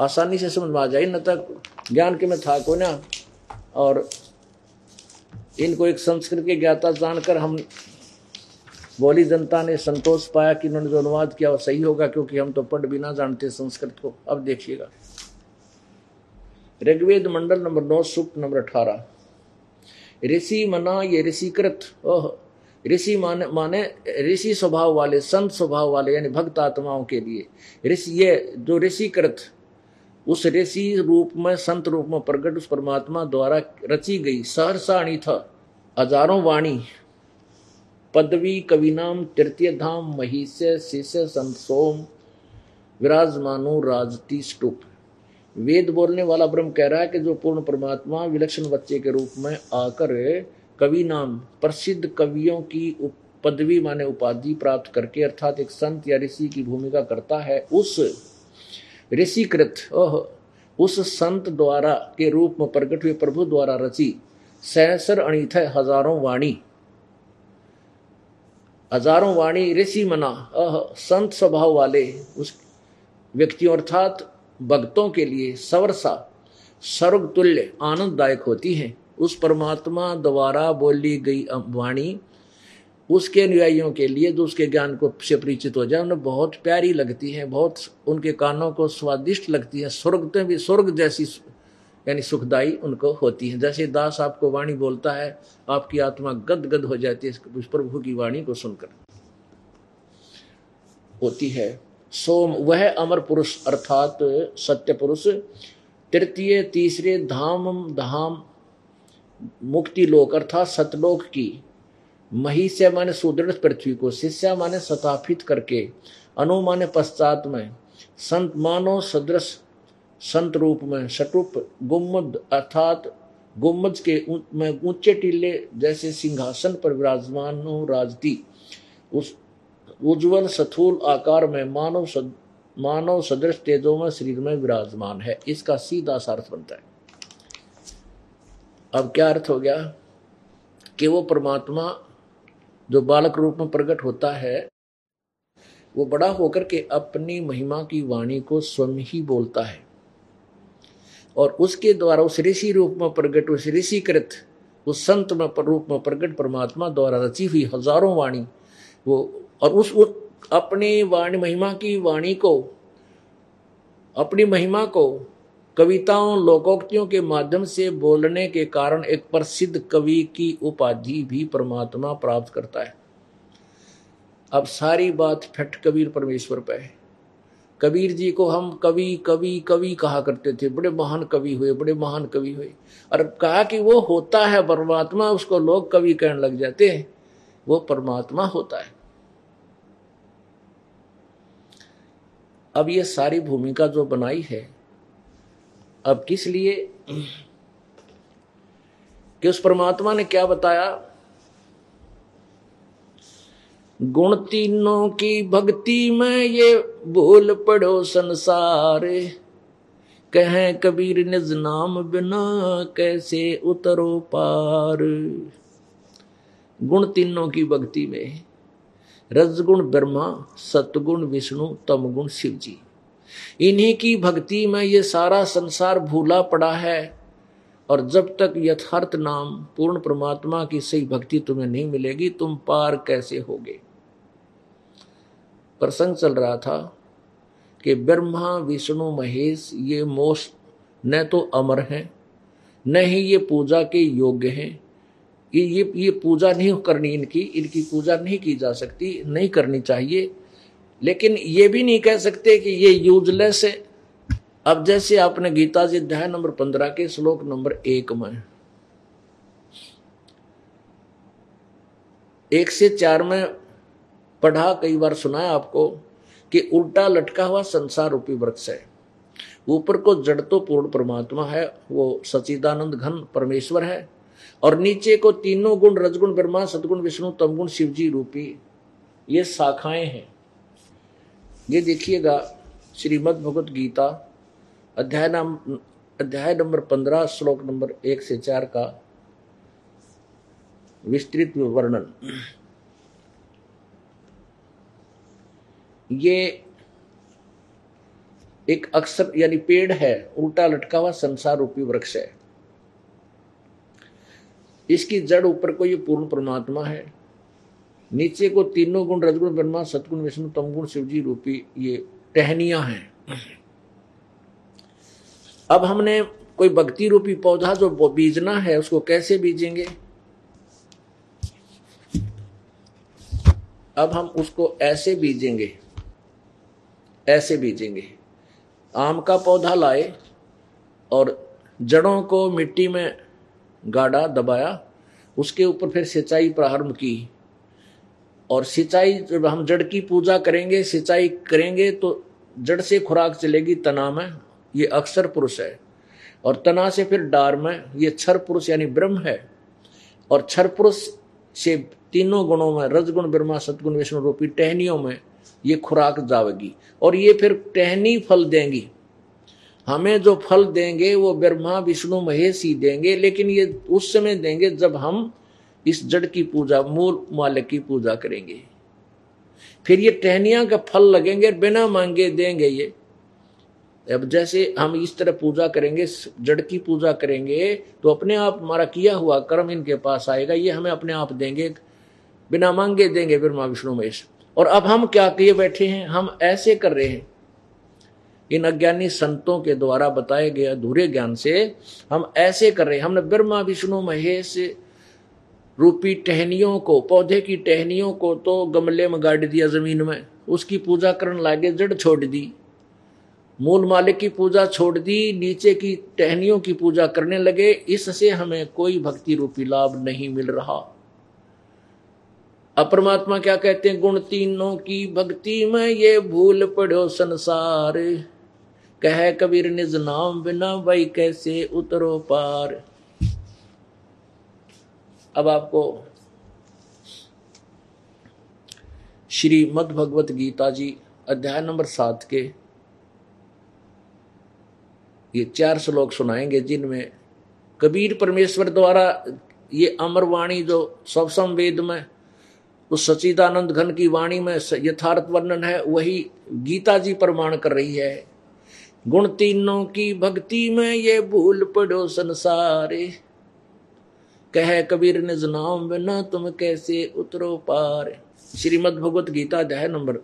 आसानी से समझ में आ जाए, न तक ज्ञान के में था को ना। और इनको एक संस्कृत के ज्ञाता जानकर हम बोली जनता ने संतोष पाया कि इन्होंने जो अनुवाद किया वो सही होगा, क्योंकि हम तो पढ़ भी ना जानते संस्कृत को। अब देखिएगा। ऋग्वेद मंडल नंबर नौ, सूक्त नंबर अठारह। ऋषि मना ये ऋषिकृत ओह, ऋषि माने माने ऋषि स्वभाव वाले, संत स्वभाव वाले, यानी भक्त आत्माओं के लिए। ऋषि ये, जो ऋषिकृत उस ऋषि रूप में, संत रूप में प्रकट उस परमात्मा द्वारा रची गई सहरसाणी था। हज़ारों वाणी। पदवी, कविनाम, तृतीय धाम महिष्य शिष्य, संत सोम, विराजमानु राजती स्टूप वेद बोलने वाला ब्रह्म कह रहा है कि जो पूर्ण परमात्मा विलक्षण बच्चे के रूप में आकर कवि नाम प्रसिद्ध कवियों की पदवी माने उपाधि प्राप्त करके, अर्थात एक संत या ऋषि की भूमिका करता है, उस ऋषिकृत ओह, उस संत द्वारा के रूप में प्रकट हुए प्रभु द्वारा रची सहसर अणित है हज़ारों वाणी। हज़ारों वाणी ऋषि मना अह संत स्वभाव वाले उस व्यक्तियों अर्थात भक्तों के लिए सवरसा सर्व तुल्य आनंददायक होती है। उस परमात्मा द्वारा बोली गई वाणी उसके अनुयायियों के लिए, जो उसके ज्ञान को से परिचित हो जाए, उन्हें बहुत प्यारी लगती है, बहुत उनके कानों को स्वादिष्ट लगती है, स्वर्ग तो भी, स्वर्ग जैसी यानी सुखदाई उनको होती है। जैसे दास आपको वाणी बोलता है, आपकी आत्मा गद गद हो जाती है उस प्रभु की वाणी को सुनकर। होती है, सोम, वह अमर पुरुष, अर्थात सत्य पुरुष, तृतीय, तीसरे धाम धाम, मुक्ति लोक, अर्थात सतलोक की महिष्य माने सुदृढ़ पृथ्वी को शिष्या माने स्थापित करके अनु माने पश्चात में संत मानो सदृश संत रूप में सटुप गुम्मद अर्थात गुम्मद के में ऊँचे टीले जैसे सिंहासन पर विराजमान राजती उस उज्जवल सथूल आकार में मानव सद, मानव सदृश तेजों में शरीर में विराजमान है। इसका सीधा अर्थ बनता है। अब क्या अर्थ हो गया? कि वो परमात्मा जो बालक रूप में प्रकट होता है वो बड़ा होकर के अपनी महिमा की वाणी को स्वयं ही बोलता है। और उसके द्वारा उस ऋषि रूप में प्रकट उस ऋषिकृत उस संत में रूप में प्रकट परमात्मा द्वारा रची हुई हज़ारों वाणी वो और उस, अपनी वाणी महिमा की वाणी को अपनी महिमा को कविताओं, लोकोक्तियों के माध्यम से बोलने के कारण एक प्रसिद्ध कवि की उपाधि भी परमात्मा प्राप्त करता है। अब सारी बात फट कबीर परमेश्वर पर है। कबीर जी को हम कवि कवि कवि कहा करते थे। बड़े महान कवि हुए, बड़े महान कवि हुए। और कहा कि वो होता है, परमात्मा, उसको लोग कवि कहने लग जाते हैं। वो परमात्मा होता है। अब ये सारी भूमिका जो बनाई है अब किस लिए? कि उस परमात्मा ने क्या बताया? गुण तीनों की भक्ति में ये भूल पड़ो संसार। कहें कबीर निज नाम बिना कैसे उतरो पार। गुण तीनों की भक्ति में रजगुण ब्रह्मा, सतगुण विष्णु, तमगुण शिव जी इन्हीं की भक्ति में ये सारा संसार भूला पड़ा है। और जब तक यथार्थ नाम, पूर्ण परमात्मा की सही भक्ति तुम्हें नहीं मिलेगी, तुम पार कैसे होगे? प्रसंग चल रहा था कि ब्रह्मा, विष्णु, महेश, ये मोश न तो अमर हैं, न ही ये पूजा के योग्य हैं। ये ये पूजा नहीं करनी इनकी इनकी पूजा नहीं की जा सकती, नहीं करनी चाहिए। लेकिन ये भी नहीं कह सकते कि ये यूजलेस है। अब जैसे आपने गीता जी अध्याय नंबर पंद्रह के श्लोक नंबर एक में, एक से चार में पढ़ा, कई बार सुनाया आपको कि उल्टा लटका हुआ संसार रूपी वृक्ष है। ऊपर को जड़ तो पूर्ण परमात्मा है, वो सचिदानंद घन परमेश्वर है, और नीचे को तीनों गुण, रजगुण, ब्रह्मा, सदगुण, विष्णु, तमगुण, शिवजी रूपी ये शाखाएँ हैं। ये देखिएगा श्रीमद भगवत गीता, अध्याय नाम, अध्याय नंबर पंद्रह, श्लोक नंबर एक से चार का विस्तृत वर्णन। ये एक अक्षर, यानी पेड़ है, उल्टा लटका हुआ संसार रूपी वृक्ष है। इसकी जड़ ऊपर को ये पूर्ण परमात्मा है नीचे को तीनों गुण रजगुण ब्रह्मा, सतगुण विष्णु, तमगुण शिवजी रूपी ये टहनिया हैं। अब हमने कोई भक्ति रूपी पौधा जो बीजना है, उसको कैसे बीजेंगे? अब हम उसको ऐसे बीजेंगे ऐसे बीजेंगे। आम का पौधा लाए और जड़ों को मिट्टी में गाड़ा दबाया, उसके ऊपर फिर सिंचाई प्रारंभ की। और सिंचाई जब हम जड़ की पूजा करेंगे, सिंचाई करेंगे तो जड़ से खुराक चलेगी, तना में। ये अक्षर पुरुष है। और तना से फिर डार में, ये छर पुरुष यानी ब्रह्म है। और छर पुरुष से तीनों गुणों में, रजगुण, ब्रह्मा सतगुण विष्णु रूपी टहनियों में ये खुराक जावेगी। और ये फिर टहनी फल देंगी। हमें जो फल देंगे, वो ब्रह्मा, विष्णु, महेश ही देंगे, लेकिन ये उस समय देंगे जब हम इस जड़ की पूजा, मूल मालिक की पूजा करेंगे। फिर ये टहनिया का फल लगेंगे बिना मांगे देंगे ये। अब जैसे हम इस तरह पूजा करेंगे, जड़ की पूजा करेंगे तो अपने आप हमारा किया हुआ कर्म इनके पास आएगा, ये हमें अपने आप देंगे, बिना मांगे देंगे ब्रह्मा विष्णु महेश। और अब हम क्या किए बैठे हैं? हम ऐसे कर रहे हैं। इन अज्ञानी संतों के द्वारा बताए गए अधूरे ज्ञान से हम ऐसे कर रहे हैं। हमने ब्रह्मा, विष्णु, महेश रूपी टहनियों को, पौधे की टहनियों को तो गमले में गाड़ दिया ज़मीन में। उसकी पूजा करने लागे जड़ छोड़ दी। मूल मालिक की पूजा छोड़ दी, नीचे की टहनियों की पूजा करने लगे। इससे हमें कोई भक्ति रूपी लाभ नहीं मिल रहा। अपरमात्मा क्या कहते हैं? गुण तीनों की भक्ति में ये भूल पड़ो संसार। कह कबीर निज नाम बिना भाई कैसे उतरो पार। अब आपको श्री मद भगवत गीता जी अध्याय नंबर सात के ये चार श्लोक सुनाएँगे, जिनमें कबीर परमेश्वर द्वारा ये अमर वाणी जो सब वेद में, उस सचिदानंद घन की वाणी में यथार्थ वर्णन है, वही गीता जी प्रमाण कर रही है। गुण तीनों की भक्ति में ये भूल पड़ो संसारे। कह कबीर निज नाम बिना तुम कैसे उतरो पार। श्रीमद भगवत गीता अध्याय नंबर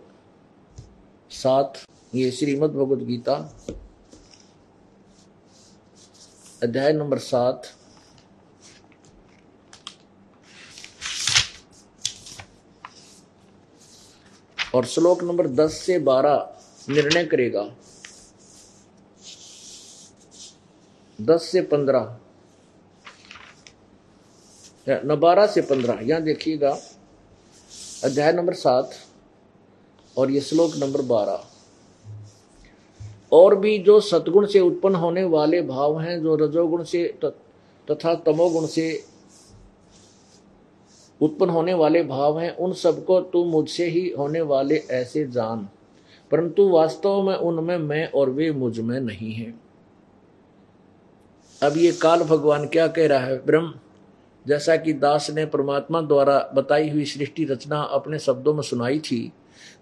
सात। ये श्रीमद भगवत गीता अध्याय नंबर सात। और श्लोक नंबर दस से बारह निर्णय करेगा। दस से पंद्रह। न बारह से पंद्रह, यहाँ देखिएगा, अध्याय नंबर सात और ये श्लोक नंबर बारह। और भी जो सतगुण से उत्पन्न होने वाले भाव हैं, जो रजोगुण से तथा तमोगुण से उत्पन्न होने वाले भाव हैं, उन सबको तू मुझसे ही होने वाले ऐसे जान। परंतु वास्तव में उनमें मैं और वे मुझमें नहीं हैं। अब ये काल भगवान क्या कह रहा है? ब्रह्म जैसा कि दास ने परमात्मा द्वारा बताई हुई सृष्टि रचना अपने शब्दों में सुनाई थी,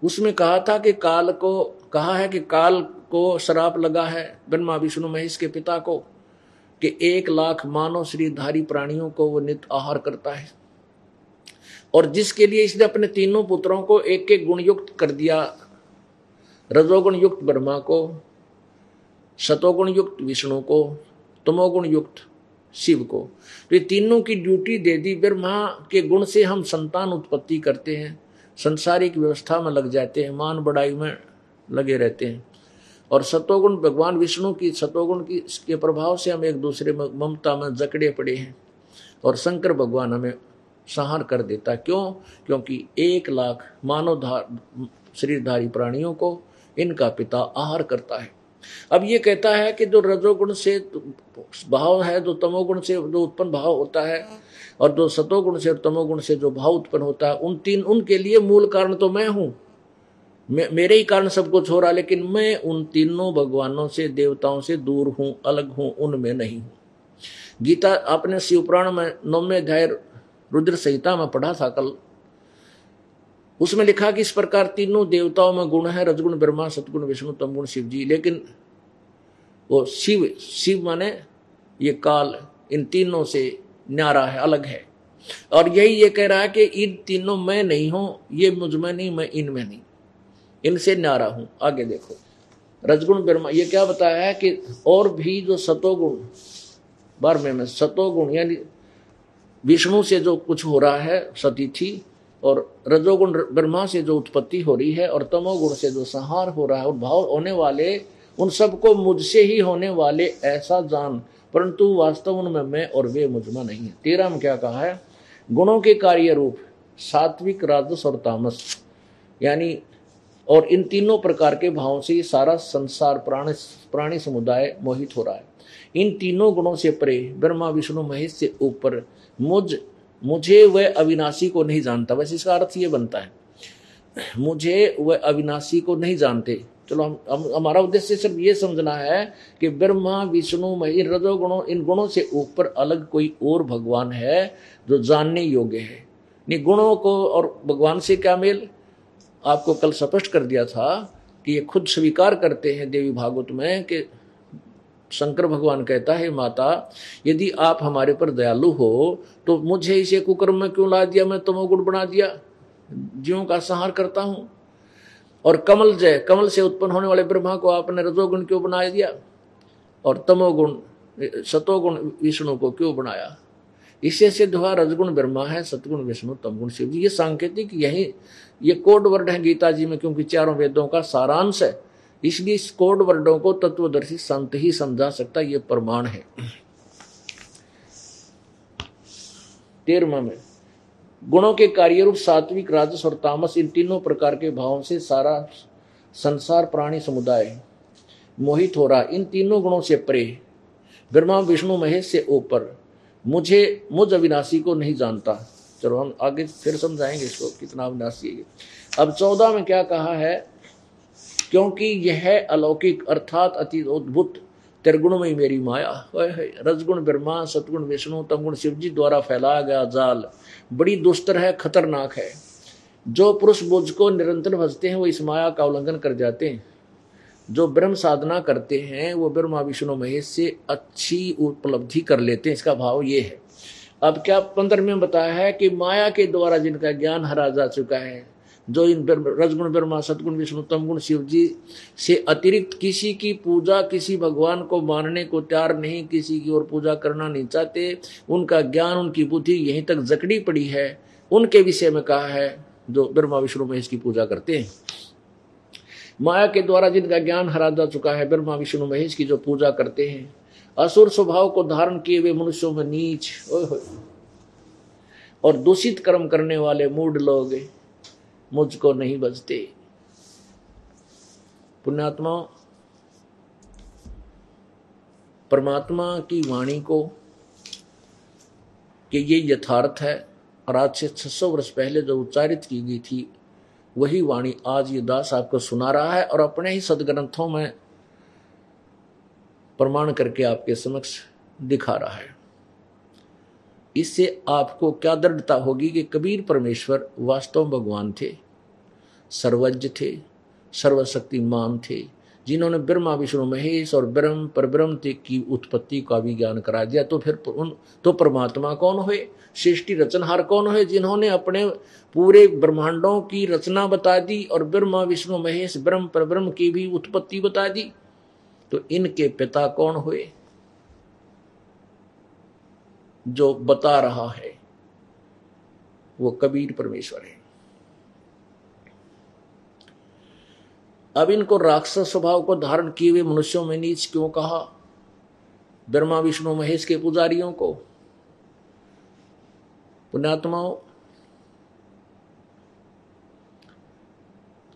उसमें कहा था कि काल को, कहा है कि काल को शराप लगा है ब्रह्मा, विष्णु, महेश के पिता को, कि एक लाख मानव श्रीधारी प्राणियों को वो नित आहार करता है। और जिसके लिए इसने अपने तीनों पुत्रों को एक एक गुण युक्त कर दिया रजोगुण युक्त ब्रह्मा को सतोगुण युक्त विष्णु को तमोगुण युक्त शिव को। तो ये तीनों की ड्यूटी दे दी ब्रह्मा के गुण से हम संतान उत्पत्ति करते हैं। संसारिक व्यवस्था में लग जाते हैं, मान बढ़ाई में लगे रहते हैं। और सतोगुण भगवान विष्णु की सतोगुण की के प्रभाव से हम एक दूसरे में ममता में जकड़े पड़े हैं। और शंकर भगवान हमें संहार कर देता। क्यों? क्योंकि एक लाख मानवधार, शरीरधारी प्राणियों को इनका पिता आहार करता है। अब ये कहता है कि जो रजोगुण से भाव है, जो तमोगुण से जो उत्पन्न भाव होता है और जो सतोगुण से और तमोगुण से जो भाव उत्पन्न होता है, उन तीन, उनके लिए मूल कारण तो मैं हूँ। मेरे ही कारण सब कुछ हो रहा लेकिन मैं उन तीनों भगवानों से, देवताओं से दूर हूँ, अलग हूँ, उनमें नहीं हूँ। गीता, आपने शिवपुराण में नौवे अध्याय रुद्र संहिता में पढ़ा था कल। उसमें लिखा कि इस प्रकार तीनों देवताओं में गुण है, रजगुण, ब्रह्मा, सतगुण, विष्णु, तमगुण, शिव जी। लेकिन वो शिव शिव माने ये काल, इन तीनों से न्यारा है, अलग है। और यही ये कह रहा है कि इन तीनों में नहीं हूँ, ये मुझमें नहीं, मैं इनमें नहीं। इनसे न्यारा हूँ। आगे देखो। रजगुण, ब्रह्मा, ये क्या बताया है कि और भी जो सतोगुण बार में सतोगुण, यानी विष्णु से जो कुछ हो रहा है, सतीथि और रजोगुण ब्रह्मा से जो उत्पत्ति हो रही है और तमोगुण से जो संहार हो रहा है और भाव होने वाले, उन सबको मुझसे ही होने वाले ऐसा जान, परंतु वास्तव उनमें मैं और वे मुझमा नहीं है। तेरह में क्या कहा है? गुणों के कार्य रूप, सात्विक, राजस और तामस, यानी, और इन तीनों प्रकार के भावों से सारा संसार, प्राणी प्राणी समुदाय मोहित हो रहा है। इन तीनों गुणों से परे ब्रह्मा, विष्णु, महेश से ऊपर मुझ मुझे वह अविनाशी को नहीं जानता। वैसे इसका अर्थ ये बनता है मुझे वह अविनाशी को नहीं जानते। चलो हम, हम हमारा उद्देश्य सिर्फ़ ये समझना है कि ब्रह्मा विष्णु मही रजो गुणों इन गुणों से ऊपर अलग कोई और भगवान है जो जानने योग्य है। नहीं गुणों को और भगवान से क्या मेल? आपको कल स्पष्ट कर दिया था कि ये खुद स्वीकार करते हैं देवी भागवत में कि शंकर भगवान कहता है, माता, यदि आप हमारे पर दयालु हो तो मुझे इसे कुकर्म में क्यों ला दिया? मैं तमोगुण बना दिया जीवों का संहार करता हूँ। और कमल जय, कमल से उत्पन्न होने वाले ब्रह्मा को आपने रजोगुण क्यों बना दिया? और तमोगुण सतोगुण विष्णु को क्यों बनाया? इससे सिद्ध हुआ, रजगुण ब्रह्मा है, सतगुण, विष्णु, तमगुण शिव जी। ये सांकेतिक, यही, ये कोड वर्ड है गीता जी में, क्योंकि चारों वेदों का सारांश है। इसलिए इस कोड वर्डों को तत्वदर्शी संत ही समझा सकता, ये प्रमाण है। तेरवा में, गुणों के कार्य रूप सात्विक, राजस और तामस, इन तीनों प्रकार के भावों से सारा संसार, प्राणी, समुदाय मोहित हो रहा। इन तीनों गुणों से परे ब्रह्मा, विष्णु, महेश से ऊपर, मुझे, मुझ अविनाशी को नहीं जानता। चलो हम आगे फिर समझाएँगे इसको, कितना अविनाशी है अब चौदह में क्या कहा है? क्योंकि यह अलौकिक अर्थात अति अद्भुत त्रिगुणमयी मेरी माया। रजगुण, ब्रह्मा, सतगुण, विष्णु, तमगुण शिव जी द्वारा फैलाया गया जाल बड़ी दुस्तर है, खतरनाक है। जो पुरुष बुझ को निरंतर भजते हैं, वो इस माया का उल्लंघन कर जाते हैं। जो ब्रह्म साधना करते हैं, वो ब्रह्मा, विष्णु, महेश से अच्छी उपलब्धि कर लेते हैं। इसका भाव ये है। अब क्या पंद्रह में बताया है कि माया के द्वारा जिनका ज्ञान हरा जा चुका है जो इन रजगुण, ब्रह्मा सतगुण विष्णु, तमगुण शिव जी से अतिरिक्त किसी की पूजा किसी भगवान को मानने को तैयार नहीं, किसी की ओर पूजा करना नहीं चाहते, उनका ज्ञान, उनकी बुद्धि यहीं तक जकड़ी पड़ी है। उनके विषय में कहा है, जो ब्रह्मा, विष्णु महेश की पूजा करते हैं। माया के द्वारा जिनका ज्ञान हरा जा चुका है, ब्रह्मा, विष्णु महेश की जो पूजा करते हैं। असुर स्वभाव को धारण किए हुए मनुष्यों में नीच और दूषित कर्म करने वाले मूड लोग मुझको नहीं बचते। पुण्यात्मा, परमात्मा की वाणी को कि ये यथार्थ है, और आज से 600 वर्ष पहले जो उच्चारित की गई थी, वही वाणी आज ये दास आपको सुना रहा है, और अपने ही सदग्रंथों में प्रमाण करके आपके समक्ष दिखा रहा है। इससे आपको क्या दृढ़ता होगी कि कबीर परमेश्वर वास्तव भगवान थे? सर्वज्ञ थे, सर्वशक्तिमान थे, जिन्होंने ब्रह्मा, विष्णु, महेश और ब्रह्म पर ब्रह्म की उत्पत्ति का भी ज्ञान करा दिया। तो फिर उन तो परमात्मा कौन हुए? सृष्टि रचनहार कौन हुए जिन्होंने अपने पूरे ब्रह्मांडों की रचना बता दी और ब्रह्मा, विष्णु, महेश, ब्रह्म पर ब्रह्म की भी उत्पत्ति बता दी? तो इनके पिता कौन हुए? जो बता रहा है, वो कबीर परमेश्वर है। अब इनको राक्षस स्वभाव को धारण किए हुए मनुष्यों में नीच क्यों कहा? ब्रह्मा, विष्णु, महेश के पुजारियों को। पुण्यात्माओं,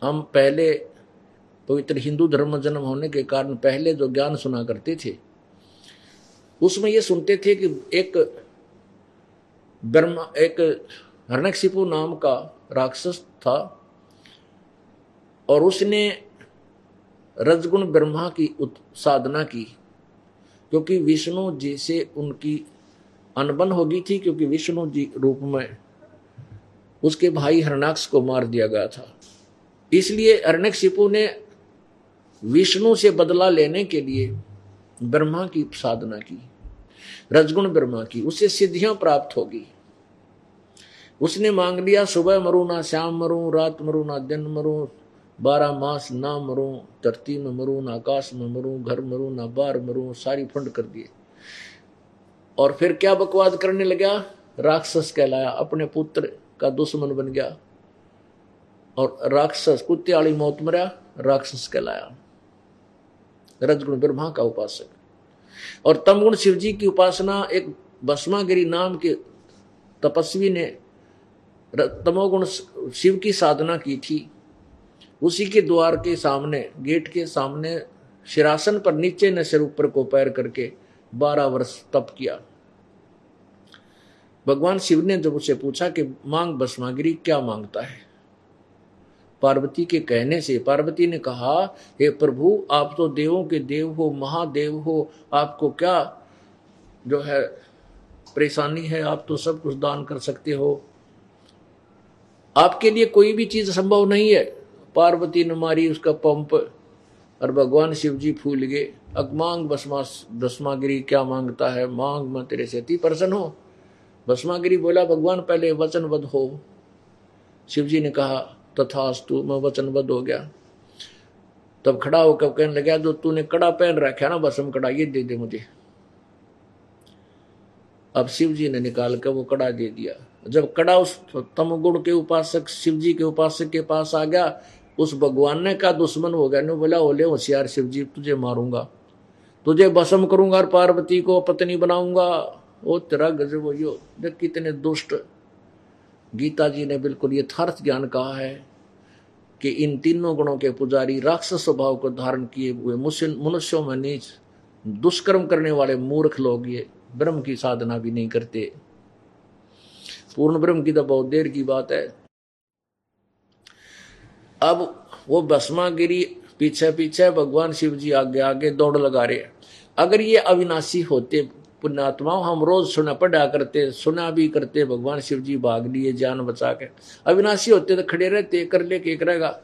हम पहले पवित्र हिंदू धर्म जन्म होने के कारण पहले जो ज्ञान सुना करते थे उसमें ये सुनते थे कि एक ब्रह्मा, एक हरणक्षिपु नाम का राक्षस था और उसने रजगुण ब्रह्मा की साधना की, क्योंकि विष्णु जी से उनकी अनबन हो गई थी, क्योंकि विष्णु जी रूप में उसके भाई हरणाक्ष को मार दिया गया था। इसलिए हरणक्षिपु ने विष्णु से बदला लेने के लिए ब्रह्मा की साधना की, रजगुण ब्रह्मा की, उससे सिद्धियाँ प्राप्त होगी। उसने मांग लिया, सुबह मरू, ना श्याम मरू, रात मरू, ना दिन मरू, बारह मास ना मरू, धरती में मरू, ना आकाश में मरू, घर मरू, ना बार मरू, सारी फंड कर दिए। और फिर क्या बकवाद करने लगा? राक्षस कहलाया, अपने पुत्र का दुश्मन बन गया। और राक्षस, कुत्ते वाली मौत मरा, राक्षस कहलाया। रजगुण ब्रह्मा का उपासक। और तमगुण शिव जी की उपासना एक भस्मागिरी नाम के तपस्वी ने तमोगुण शिव की साधना की थी। उसी के द्वार के सामने, गेट के सामने शिरासन पर नीचे न सिर ऊपर को पैर करके बारह वर्ष तप किया। भगवान शिव ने जब उसे पूछा कि मांग भस्मागिरी क्या माँगता है? पार्वती के कहने से, पार्वती ने कहा, हे प्रभु, आप तो देवों के देव हो, महादेव हो, आपको क्या जो है परेशानी है, आप तो सब कुछ दान कर सकते हो। आपके लिए कोई भी चीज़ संभव नहीं है। पार्वती ने मारी उसका पंप और भगवान शिव जी फूल गए। अगमांग बसमा दसमागिरी क्या माँगता है? मांग, मैं तेरे से अति प्रसन्न हो। भस्मागिरी बोला, भगवान, पहले वचनबद्ध हो। शिव जी ने कहा तथास्तु मैं वचनबद्ध हो गया। तब खड़ा होकर कहने लगा जो तूने कड़ा पहन रखा ना बसम कड़ा, ये दे दे मुझे। अब शिव जी ने निकाल कर वो कड़ा दे दिया। जब कड़ा उस तमगुण के उपासक शिव जी के उपासक के पास आ गया, उस भगवान ने का दुश्मन हो गया। ने बोला, ओले होशियार शिव जी तुझे मारूँगा। तुझे भसम करूँगा और पार्वती को पत्नी बनाऊँगा। ओ तेरा गजब हो देख कितने दुष्ट गीता जी ने बिल्कुल यथार्थ ज्ञान कहा है कि इन तीनों गुणों के पुजारी राक्षस स्वभाव को धारण किए हुए मनुष्यों में नीच, दुष्कर्म करने वाले मूर्ख लोग ये ब्रह्म की साधना भी नहीं करते। पूर्ण ब्रह्म की तो बहुत देर की बात है। अब वो भस्मागिरी पीछे पीछे भगवान शिव जी आगे आगे दौड़ लगा रहे अगर ये अविनाशी होते पुण्यात्मा हम रोज सुना पढ़ा करते सुना भी करते भगवान शिव जी भाग लिए, जान बचा के। अविनाशी होते तो खड़े रहते कर ले के करेगा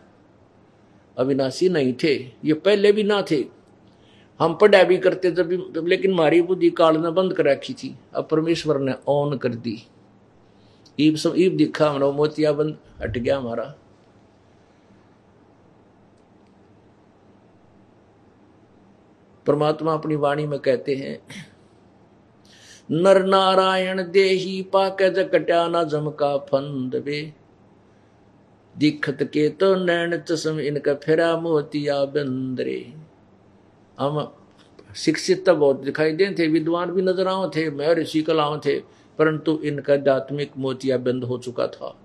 अविनाशी नहीं थे, ये पहले भी ना थे। हम पढ़ा भी करते जब भी लेकिन हमारी बुद्धि काल ने बंद कर रखी थी, अब परमेश्वर ने ऑन कर दी। ईब सब, ईब दिखा, हमारा मोतिया बंद, हट गया हमारा। परमात्मा अपनी वाणी में कहते हैं नर नारायण देही पाक जकट्या न जमका फंद वे दिखत के तो नैन चसम इनका फिरा मोतिया बंदरे। हम शिक्षित तो बहुत दिखाई दे थे, विद्वान भी नज़र आओ थे, मैं ऋषि कलाओ थे, परंतु इनका आध्यात्मिक मोतिया बंद हो चुका था।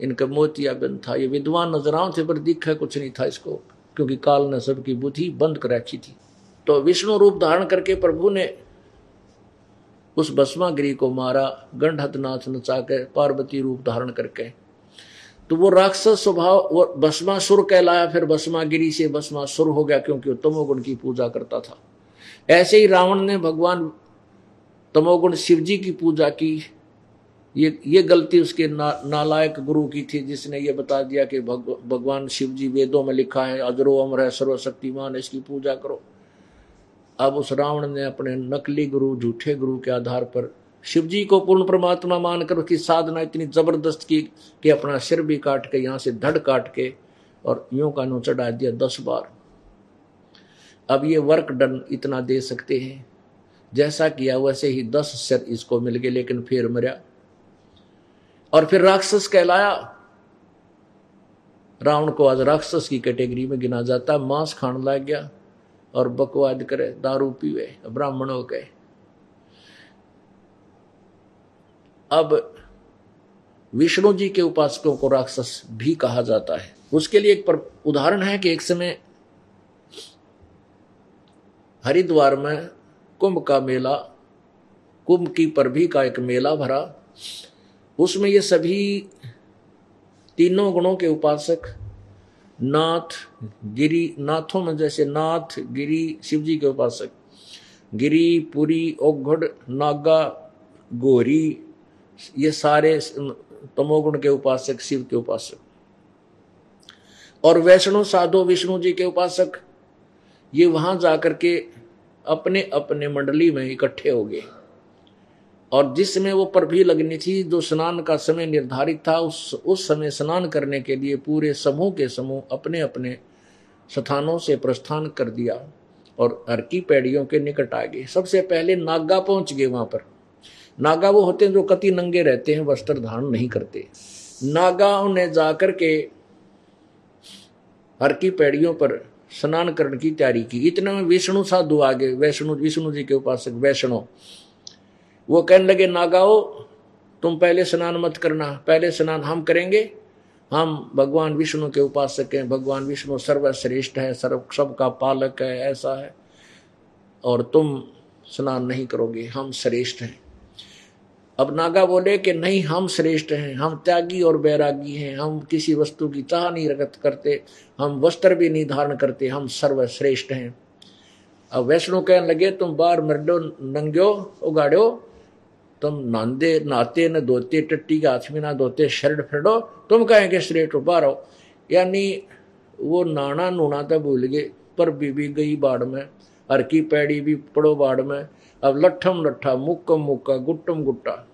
इनका मोतिया बंद था, ये विद्वान नज़र आओ थे, पर दिखा कुछ नहीं था इसको, क्योंकि काल ने सबकी बुद्धि बंद कर रखी थी। तो विष्णु रूप धारण करके प्रभु ने उस भस्मागिरी को मारा गंढत नाच नचा के पार्वती रूप धारण करके। तो वो राक्षस स्वभाव वो भस्मासुर कहलाया फिर भस्मागिरी से भस्मासुर हो गया क्योंकि वो तमोगुण की पूजा करता था। ऐसे ही रावण ने भगवान तमोगुण शिव जी की पूजा की। ये ये गलती उसके ना, नालायक गुरु की थी जिसने ये बता दिया कि भग, भगवान शिव जी वेदों में लिखा है अजरो अमर है सर्वशक्तिमान इसकी पूजा करो। अब उस रावण ने अपने नकली गुरु, झूठे गुरु के आधार पर शिव जी को पूर्ण परमात्मा मानकर उसकी साधना इतनी ज़बरदस्त की कि अपना सिर भी काट के, यहाँ से धड़ काट के और यूँ का नो चढ़ा दिया दस बार। अब ये वर्क डन इतना दे सकते हैं। जैसा किया वैसे ही दस सिर इसको मिल गए, लेकिन फिर मरा। और फिर राक्षस कहलाया। रावण को आज राक्षस की कैटेगरी में गिना जाता, मांस खाने लग गया। और बकवाद करे, दारू पीवे, ब्राह्मणों के। अब विष्णु जी के उपासकों को राक्षस भी कहा जाता है। उसके लिए एक उदाहरण है कि एक समय हरिद्वार में कुंभ का मेला, कुंभ की परभी का एक मेला भरा। उसमें ये सभी तीनों गुणों के उपासक नाथ गिरी, नाथों में जैसे नाथ, गिरी शिव जी के उपासक गिरी, पुरी ओघड़ नागा, गोरी, ये सारे तमोगुण के उपासक, शिव के उपासक। और वैष्णो साधु, विष्णु जी के उपासक, ये वहाँ जाकर के अपने अपने मंडली में इकट्ठे हो गए। और जिस समय वो पर भी लगनी थी, जो स्नान का समय निर्धारित था, उस उस समय स्नान करने के लिए पूरे समूह के समूह अपने अपने स्थानों से प्रस्थान कर दिया और हर की पैड़ियों के निकट आ गए। सबसे पहले नागा पहुँच गए वहाँ पर। नागा वो होते हैं जो कति नंगे रहते हैं, वस्त्र धारण नहीं करते। नागा ने जाकर के हर की पैड़ियों पर स्नान करने की तैयारी की। इतने में विष्णु साधु आ गए। वैष्णु, विष्णु जी के उपासक वैष्णु वो कहने लगे नागाओ तुम पहले स्नान मत करना, पहले स्नान हम करेंगे। हम भगवान विष्णु के उपासक हैं, भगवान विष्णु सर्वश्रेष्ठ है, सर्व, सबका पालक है, ऐसा है। और तुम स्नान नहीं करोगे, हम श्रेष्ठ हैं। अब नागा बोले कि नहीं, हम श्रेष्ठ हैं, हम त्यागी और बैरागी हैं, हम किसी वस्तु की चाह नहीं रगत करते, हम वस्त्र भी नहीं धारण करते, हम सर्वश्रेष्ठ हैं। अब वैष्णो कहने लगे, तुम बार मरडो, नंग्यो, उगाड़ो तुम नांदे, नाते न धोते, टट्टी के हाथ में ना धोते, शर्ट फिरडो तुम कहेंगे श्रेष्ठ बार हो यानी वो नाना नूना तो भूल गए, पर बीबी गई बाढ़ में, हर की पैड़ी भी पड़ो बाढ़ में। अब लट्ठम लट्ठा मुक्कम मुक्का, गुट्टम गुट्टा।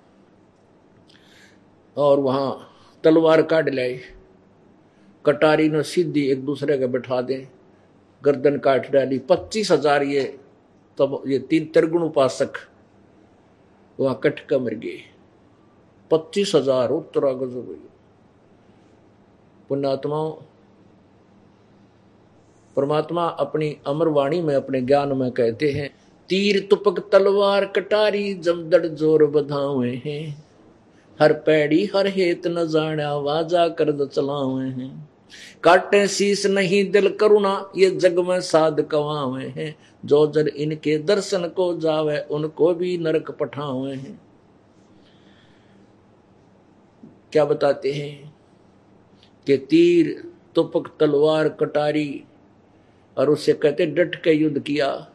और वहाँ तलवार काट लाई। कटारी ने सीधी एक दूसरे का बैठा दे। गर्दन काट डाली। पच्चीस हज़ार ये तब, ये तीन त्रिगुण उपासक वहाँ कट कर मर गए पच्चीस हज़ार उत्तरा गजब पुण्यात्माओं, परमात्मा अपनी अमर वाणी में, अपने ज्ञान में कहते हैं, तीर तुपक तलवार कटारी जमदड़ ज़ोर बधावे हैं। हर पैड़ी हर हेत न जाना वाजा कर चलावे हैं। काटे शीस नहीं दिल करुणा, ये जग में साध कवावे हैं। जो जर इनके दर्शन को जावे, उनको भी नरक पठावे हैं। क्या बताते हैं कि तीर, तुपक, तलवार, कटारी, और उसे कहते डट के युद्ध किया।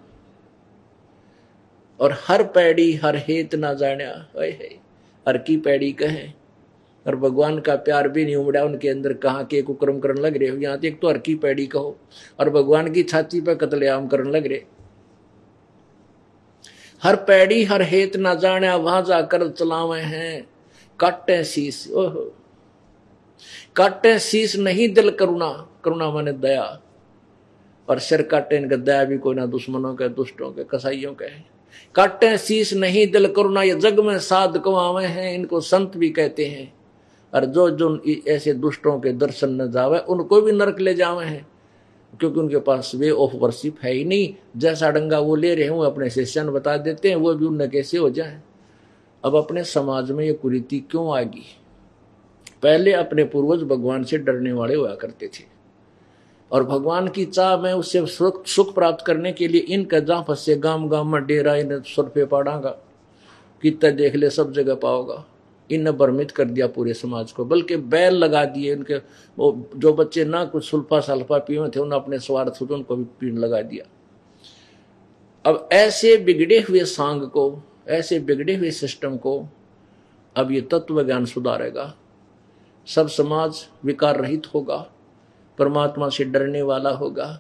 और हर पैड़ी, हर हेत ना जाने हर की पैड़ी कहे। और भगवान का प्यार भी नहीं उमड़ा उनके अंदर, कहा के कुक्रम करने लग रहे हो? यहाँ एक तो हर की पैड़ी कहो, और भगवान की छाती पर कतलेआम करने लग रहे। हर पैड़ी, हर हेत ना जाने वहाँ जाकर चलावे हैं। काटे शीस ओह। काटे शीस नहीं दिल करुणा करुणा माने दया। और सिर काटे इनका दया भी कोई ना, दुश्मनों के, दुष्टों के, कसाइयों के काटे शीश नहीं दिल करुणा, ये जग में साध कमावे हैं, इनको संत भी कहते हैं। और जो जो ऐसे दुष्टों के दर्शन न जावे, उनको भी नरक ले जावे हैं। क्योंकि उनके पास वे ऑफ़ वर्शिप है ही नहीं। जैसा डंगा वो ले रहे हूँ, अपने शिष्यन बता देते हैं, वो भी उनने कैसे हो जाए? अब अपने समाज में ये कुरीति क्यों आएगी? पहले अपने पूर्वज भगवान से डरने वाले हुआ करते थे। और भगवान की चाह में उससे सुख प्राप्त करने के लिए इनका जहाँ फंसे गाँव गाँव में डेरा, इन पे पड़ागा। कितना देख ले, सब जगह पाओगा। इन भ्रमित कर दिया पूरे समाज को, बल्कि बैल लगा दिए उनके, वो जो बच्चे ना कुछ सुल्फा सल्फा पिए थे, उन्होंने अपने स्वार्थ उनको भी पीण लगा दिया। अब ऐसे बिगड़े हुए सांग को, ऐसे बिगड़े हुए सिस्टम को, अब ये तत्व ज्ञान सुधारेगा। सब समाज विकार रहित होगा, परमात्मा से डरने वाला होगा।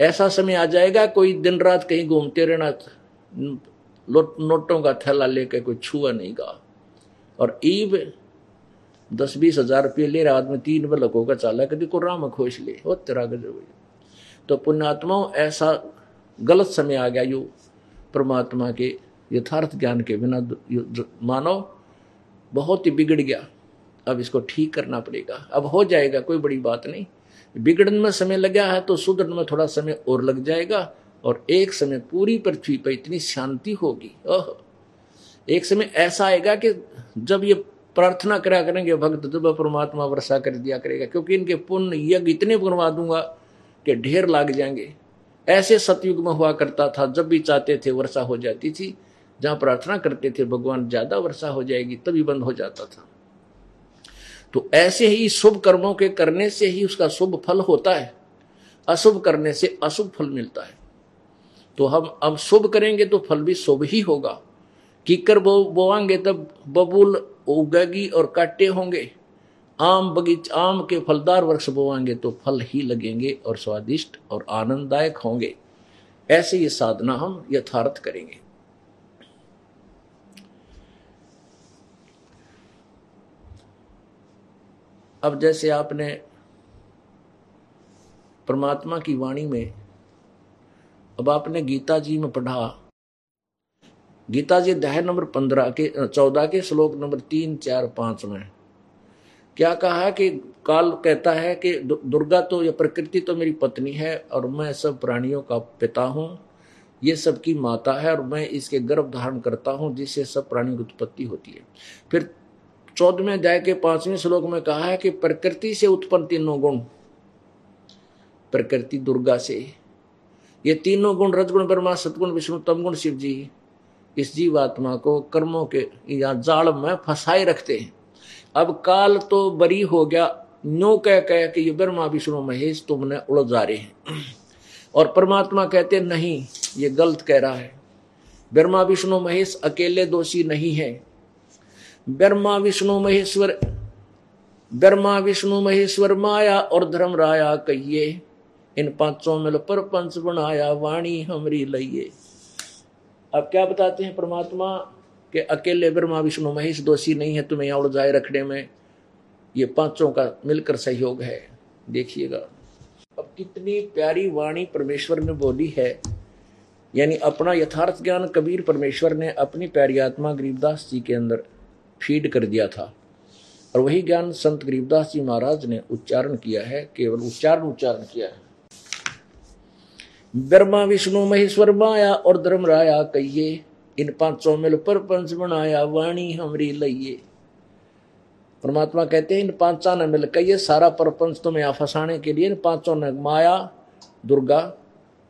ऐसा समय आ जाएगा, कोई दिन रात कहीं घूमते रहना नोटों का थैला लेकर कोई छुआ नहीं गा। और ईब दस बीस हज़ार रुपये ले रहा आदमी तीन बल होगा चाला कभी को राम खोज ले हो तेरा गजब तो पुण्यात्माओं, ऐसा गलत समय आ गया, यू परमात्मा के यथार्थ ज्ञान के बिना मानव बहुत ही बिगड़ गया। अब इसको ठीक करना पड़ेगा। अब हो जाएगा, कोई बड़ी बात नहीं। बिगड़न में समय लगा है तो सुधरने में थोड़ा समय और लग जाएगा, और एक समय पूरी पृथ्वी पर इतनी शांति होगी। ओह! एक समय ऐसा आएगा कि जब ये प्रार्थना करा करेंगे, भक्त जब परमात्मा वर्षा कर दिया करेगा, क्योंकि इनके पुण्य यज्ञ इतने बनवा दूँगा कि ढेर लाग जाएँगे। ऐसे सतयुग में हुआ करता था, जब भी चाहते थे वर्षा हो जाती थी, जहाँ प्रार्थना करते थे, भगवान ज़्यादा वर्षा हो जाएगी, तभी बंद हो जाता था। तो ऐसे ही शुभ कर्मों के करने से ही उसका शुभ फल होता है, अशुभ करने से अशुभ फल मिलता है। तो हम, अब शुभ करेंगे तो फल भी शुभ ही होगा। कीकर बो बोवाएँगे तब बबूल उगेगी और काटे होंगे। आम बगीच, आम के फलदार वृक्ष बोवाएँगे तो फल ही लगेंगे और स्वादिष्ट और आनंददायक होंगे। ऐसे ये साधना हम यथार्थ करेंगे। अब जैसे आपने परमात्मा की वाणी में, अब आपने गीता जी में पढ़ा गीता जी अध्याय नंबर पंद्रह के चौदह के श्लोक नंबर तीन, चार, पाँच में। क्या कहा कि काल कहता है कि दुर्गा तो या प्रकृति तो मेरी पत्नी है और मैं सब प्राणियों का पिता हूँ। ये सबकी माता है और मैं इसके गर्भ धारण करता हूँ जिससे सब प्राणियों की उत्पत्ति होती है। फिर चौदहवें अध्याय के पाँचवें श्लोक में कहा है कि प्रकृति से उत्पन्न तीनों गुण, प्रकृति दुर्गा से। ये तीनों गुण रजगुण, ब्रह्मा सतगुण विष्णु, तमगुण, शिव जी। इस जीवात्मा को कर्मों के या जाल में फंसाए रखते हैं। अब काल तो बरी हो गया। नो कह कह कि ये ब्रह्मा विष्णु महेश तुमने उड़ जा रहे हैं। और परमात्मा कहते, नहीं, ये गलत कह रहा है। ब्रह्मा विष्णु महेश अकेले दोषी नहीं है। ब्रह्मा विष्णु महेश्वर, ब्रह्मा विष्णु महेश्वर माया और धर्म राया कहिए। इन पाँचों मिल पर पंच बनाया, वाणी हमरी लइए अब क्या बताते हैं परमात्मा के अकेले ब्रह्मा, विष्णु, महेश दोषी नहीं है तुम्हें यहाँ जाए रखने में? ये पाँचों का मिलकर सहयोग है। देखिएगा। अब कितनी प्यारी वाणी परमेश्वर ने बोली है। यानी अपना यथार्थ ज्ञान कबीर परमेश्वर ने अपनी प्यारी आत्मा गरीबदास जी के अंदर फ़ीड कर दिया था। और वही ज्ञान संत गरीबदास जी महाराज ने उच्चारण किया है, केवल उच्चारण उच्चारण किया है। ब्रह्मा, विष्णु, महेश्वर, माया और धर्म राया कहिए। इन पाँचों मिल पर पंच बनाया, वाणी हमरी लइये परमात्मा कहते हैं, इन पांचा ने मिल कहिए, सारा परपंच तुम्हें यहाँ फंसाने के लिए। इन पाँचों ने माया, दुर्गा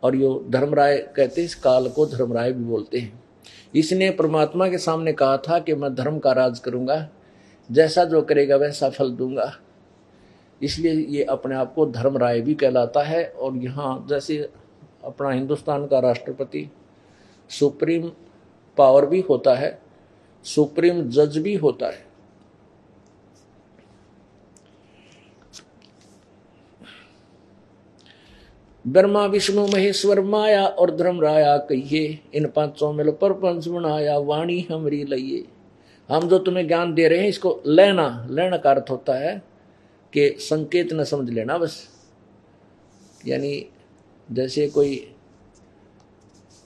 और यो धर्मराय कहते हैं, इस काल को धर्मराय भी बोलते हैं। इसने परमात्मा के सामने कहा था कि मैं धर्म का राज करूँगा, जैसा जो करेगा वैसा फल दूँगा। इसलिए ये अपने आप को धर्म राय भी कहलाता है और यहाँ जैसे अपना हिंदुस्तान का राष्ट्रपति, सुप्रीम पावर भी होता है, सुप्रीम जज भी होता है। ब्रह्मा, विष्णु, महेश्वर, माया और धर्म राया कहिए, इन पाँचों मिल पर पंच बनाया, वाणी हमरी लइए। हम जो तुम्हें ज्ञान दे रहे हैं, इसको लेना लेना का अर्थ होता है कि संकेत न समझ लेना बस। यानी जैसे कोई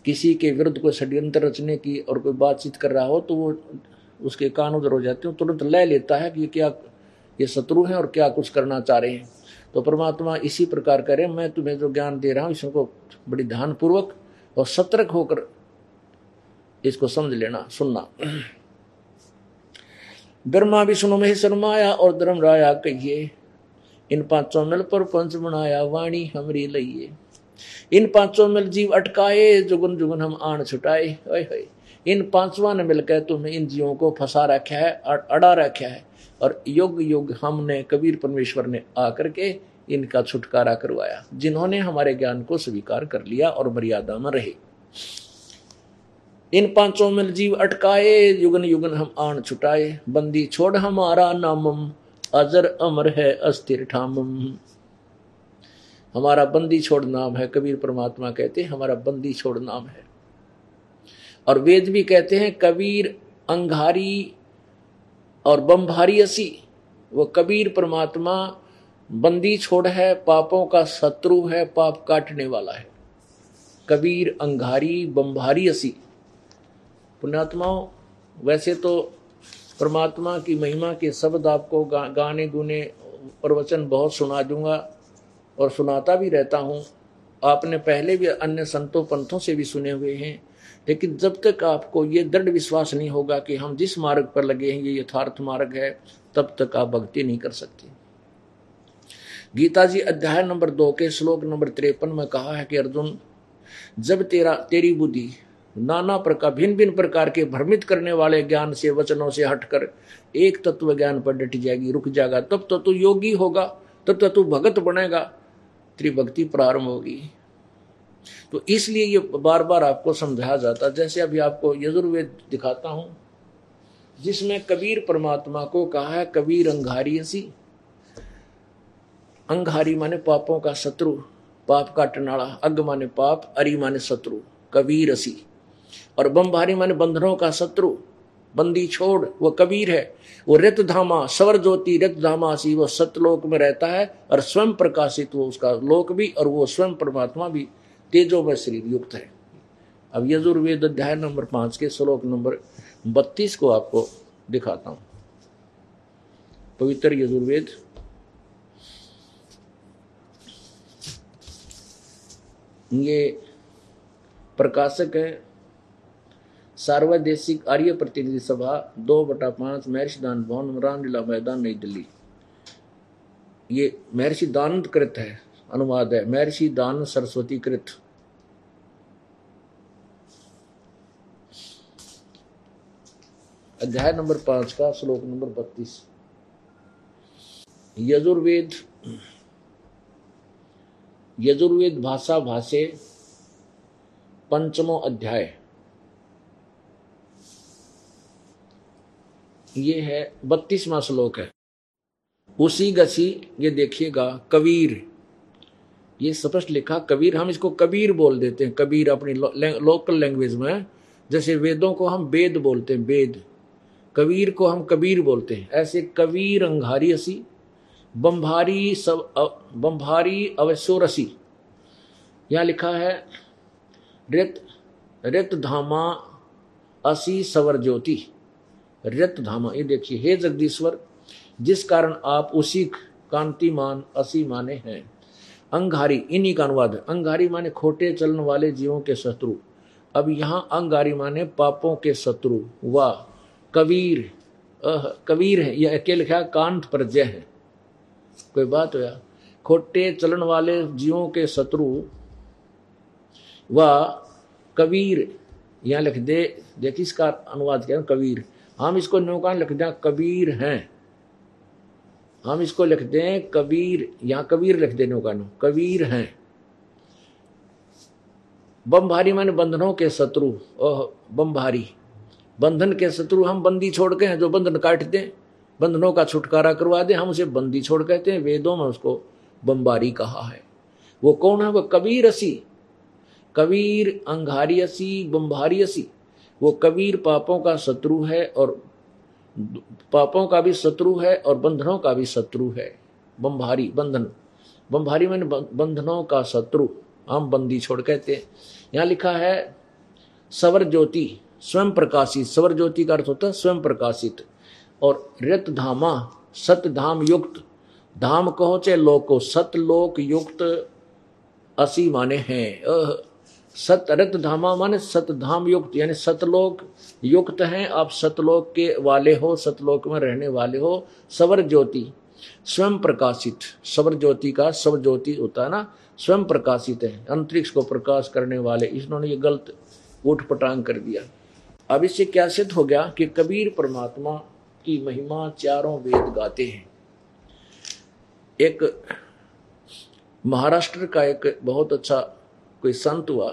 किसी के विरुद्ध कोई षड्यंत्र रचने की और कोई बातचीत कर रहा हो तो वो उसके कान उधर हो जाते हो, तुरंत ले लेता है कि क्या, ये शत्रु हैं और क्या कुछ करना चाह रहे हैं। तो परमात्मा इसी प्रकार करे, मैं तुम्हें जो ज्ञान दे रहा हूँ इसको बड़ी ध्यानपूर्वक और सतर्क होकर इसको समझ लेना, सुनना। ब्रह्मा विष्णु महेश्वर माया और धर्म राया कहिए, इन पाँचों मिल पर पंच बनाया वाणी हमरी लइए इन पाँचों मिल जीव अटकाए जुगन जुगन हम आण छुटाए। इन पांचवा ने मिलकर तुम्हें इन जीवों को फंसा रखा है, अड़ा रखा है। और युग युग हमने, कबीर परमेश्वर ने आकर के इनका छुटकारा करवाया, जिन्होंने हमारे ज्ञान को स्वीकार कर लिया और मर्यादा में रहे। इन पाँचों मिल जीव अटकाए युगन युगन हम आण छुटाए। बंदी छोड़ हमारा नामम, अजर अमर है अस्थिर ठामम। हमारा बंदी छोड़ नाम है कबीर परमात्मा कहते हैं हमारा बंदी छोड़ नाम है। और वेद भी कहते हैं कबीर अंगारी और बम्भारी असी वो कबीर परमात्मा बंदी छोड़ है पापों का शत्रु है पाप काटने वाला है। कबीर अंगारी बम्भारी असी। पुण्यात्माओं वैसे तो परमात्मा की महिमा के शब्द आपको गा, गाने गुने प्रवचन बहुत सुना दूँगा। और सुनाता भी रहता हूँ। आपने पहले भी अन्य संतों पंथों से भी सुने हुए हैं, लेकिन जब तक आपको ये दृढ़ विश्वास नहीं होगा कि हम जिस मार्ग पर लगे हैं, ये यथार्थ मार्ग है, तब तक आप भक्ति नहीं कर सकते। गीता जी अध्याय नंबर दो के श्लोक नंबर तिरपन में कहा है कि, अर्जुन, जब तेरा, तेरी बुद्धि नाना प्रकार भिन्न भिन्न प्रकार के भ्रमित करने वाले ज्ञान से, वचनों से हटकर एक तत्व ज्ञान पर डट जाएगी, रुक जाएगा, तब तो तू योगी होगा, तब तो तू भगत बनेगा तेरी भक्ति प्रारंभ होगी। तो इसलिए ये बार बार आपको समझाया जाता जैसे अभी आपको यजुर्वेद दिखाता हूँ, जिसमें कबीर परमात्मा को कहा है, कबीर अंगारी सी अंगारी माने पापों का शत्रु, पाप का टनाड़ा। अग माने पाप, अरि माने शत्रु, कबीर असी और बम्भारी माने बंधनों का शत्रु। बंदी छोड़, वो कबीर है। वो रित धामा स्वर ज्योति रित धामा सी वो सतलोक में रहता है और स्वयं प्रकाशित वो उसका लोक भी और वो स्वयं परमात्मा भी तेजो में शरीर युक्त है। अब यजुर्वेद अध्याय नंबर पाँच के श्लोक नंबर बत्तीस को आपको दिखाता हूँ। पवित्र यजुर्वेद। ये प्रकाशक है सार्वदेशिक आर्य प्रतिनिधि सभा, दो बटा पाँच महर्षि दान भवन रामलीला मैदान, नई दिल्ली। ये महर्षि दानंद कृत है, अनुवाद है महर्षि दान सरस्वती कृत। अध्याय नंबर पाँच का श्लोक नंबर बत्तीस। यजुर्वेद यजुर्वेद भाषा भाषे, पंचमो अध्याय। ये है बत्तीसवा श्लोक है। उसी गसी ये देखिएगा कबीर। ये स्पष्ट लिखा कबीर हम इसको कबीर बोल देते हैं। कबीर अपनी लो, लोकल लैंग्वेज में जैसे वेदों को हम वेद बोलते हैं वेद। कबीर को हम कबीर बोलते हैं। ऐसे कबीर अंगारी असी। बम्भारी सब बम्भारी अवसोरसी यहाँ लिखा है रित रित धामा असी सवर ज्योति। रित धामा ये देखिए, हे जगदीश्वर, जिस कारण आप उसी कांतिमान असी माने हैं। अंगारी, इन्हीं का अनुवाद है। अंगारी माने खोटे चलन वाले जीवों के शत्रु। अब यहाँ अंगारी माने पापों के शत्रु। व कबीर कबीर है। यह अकेले लिखा कांत प्रजय है। कोई बात हो या? खोटे चलन वाले जीवों के शत्रु। व कबीर। यहाँ लिख दे देख इसका अनुवाद क्या कबीर। हम इसको नौकान लिख दें कबीर हैं। हम इसको लिख दें कबीर यहाँ कबीर लिख देने का कबीर हैं। बमभारी माने बंधनों के शत्रु, ओह बमभारी बंधन के शत्रु हम बंदी छोड़ के हैं, जो बंधन काट दें, बंधनों का छुटकारा करवा दें, हम उसे बंदी छोड़ कहते हैं, वेदों में उसको बम्बारी कहा है। वो कौन है? वो कबीर असी। कबीर अंगारी असी बम्भारी असी। वो कबीर पापों का शत्रु है और पापों का भी शत्रु है और बंधनों का भी शत्रु है। बम्भारी बंधन। बम्भारी मैंने बंधनों का शत्रु हम बंदी छोड़ कहते हैं। यहाँ लिखा है, सवर ज्योति, स्वयं प्रकाशित। सवर ज्योति का अर्थ होता है स्वयं प्रकाशित। और रत धामा, सत धाम युक्त। धाम कहो चाहे लोको सतलोक युक्त असी माने हैं। सतरत धामा माने सतधाम युक्त, यानी सतलोक युक्त हैं। आप सतलोक के वाले हो, सतलोक में रहने वाले हो, सवर ज्योति, स्वयं प्रकाशित, सवर ज्योति का सवर ज्योति होता है ना, स्वयं प्रकाशित है। अंतरिक्ष को प्रकाश करने वाले इन्होंने ये गलत उठ पटांग कर दिया। अब इससे क्या सिद्ध हो गया कि कबीर परमात्मा की महिमा चारों वेद गाते हैं। एक महाराष्ट्र का एक बहुत अच्छा कोई संत हुआ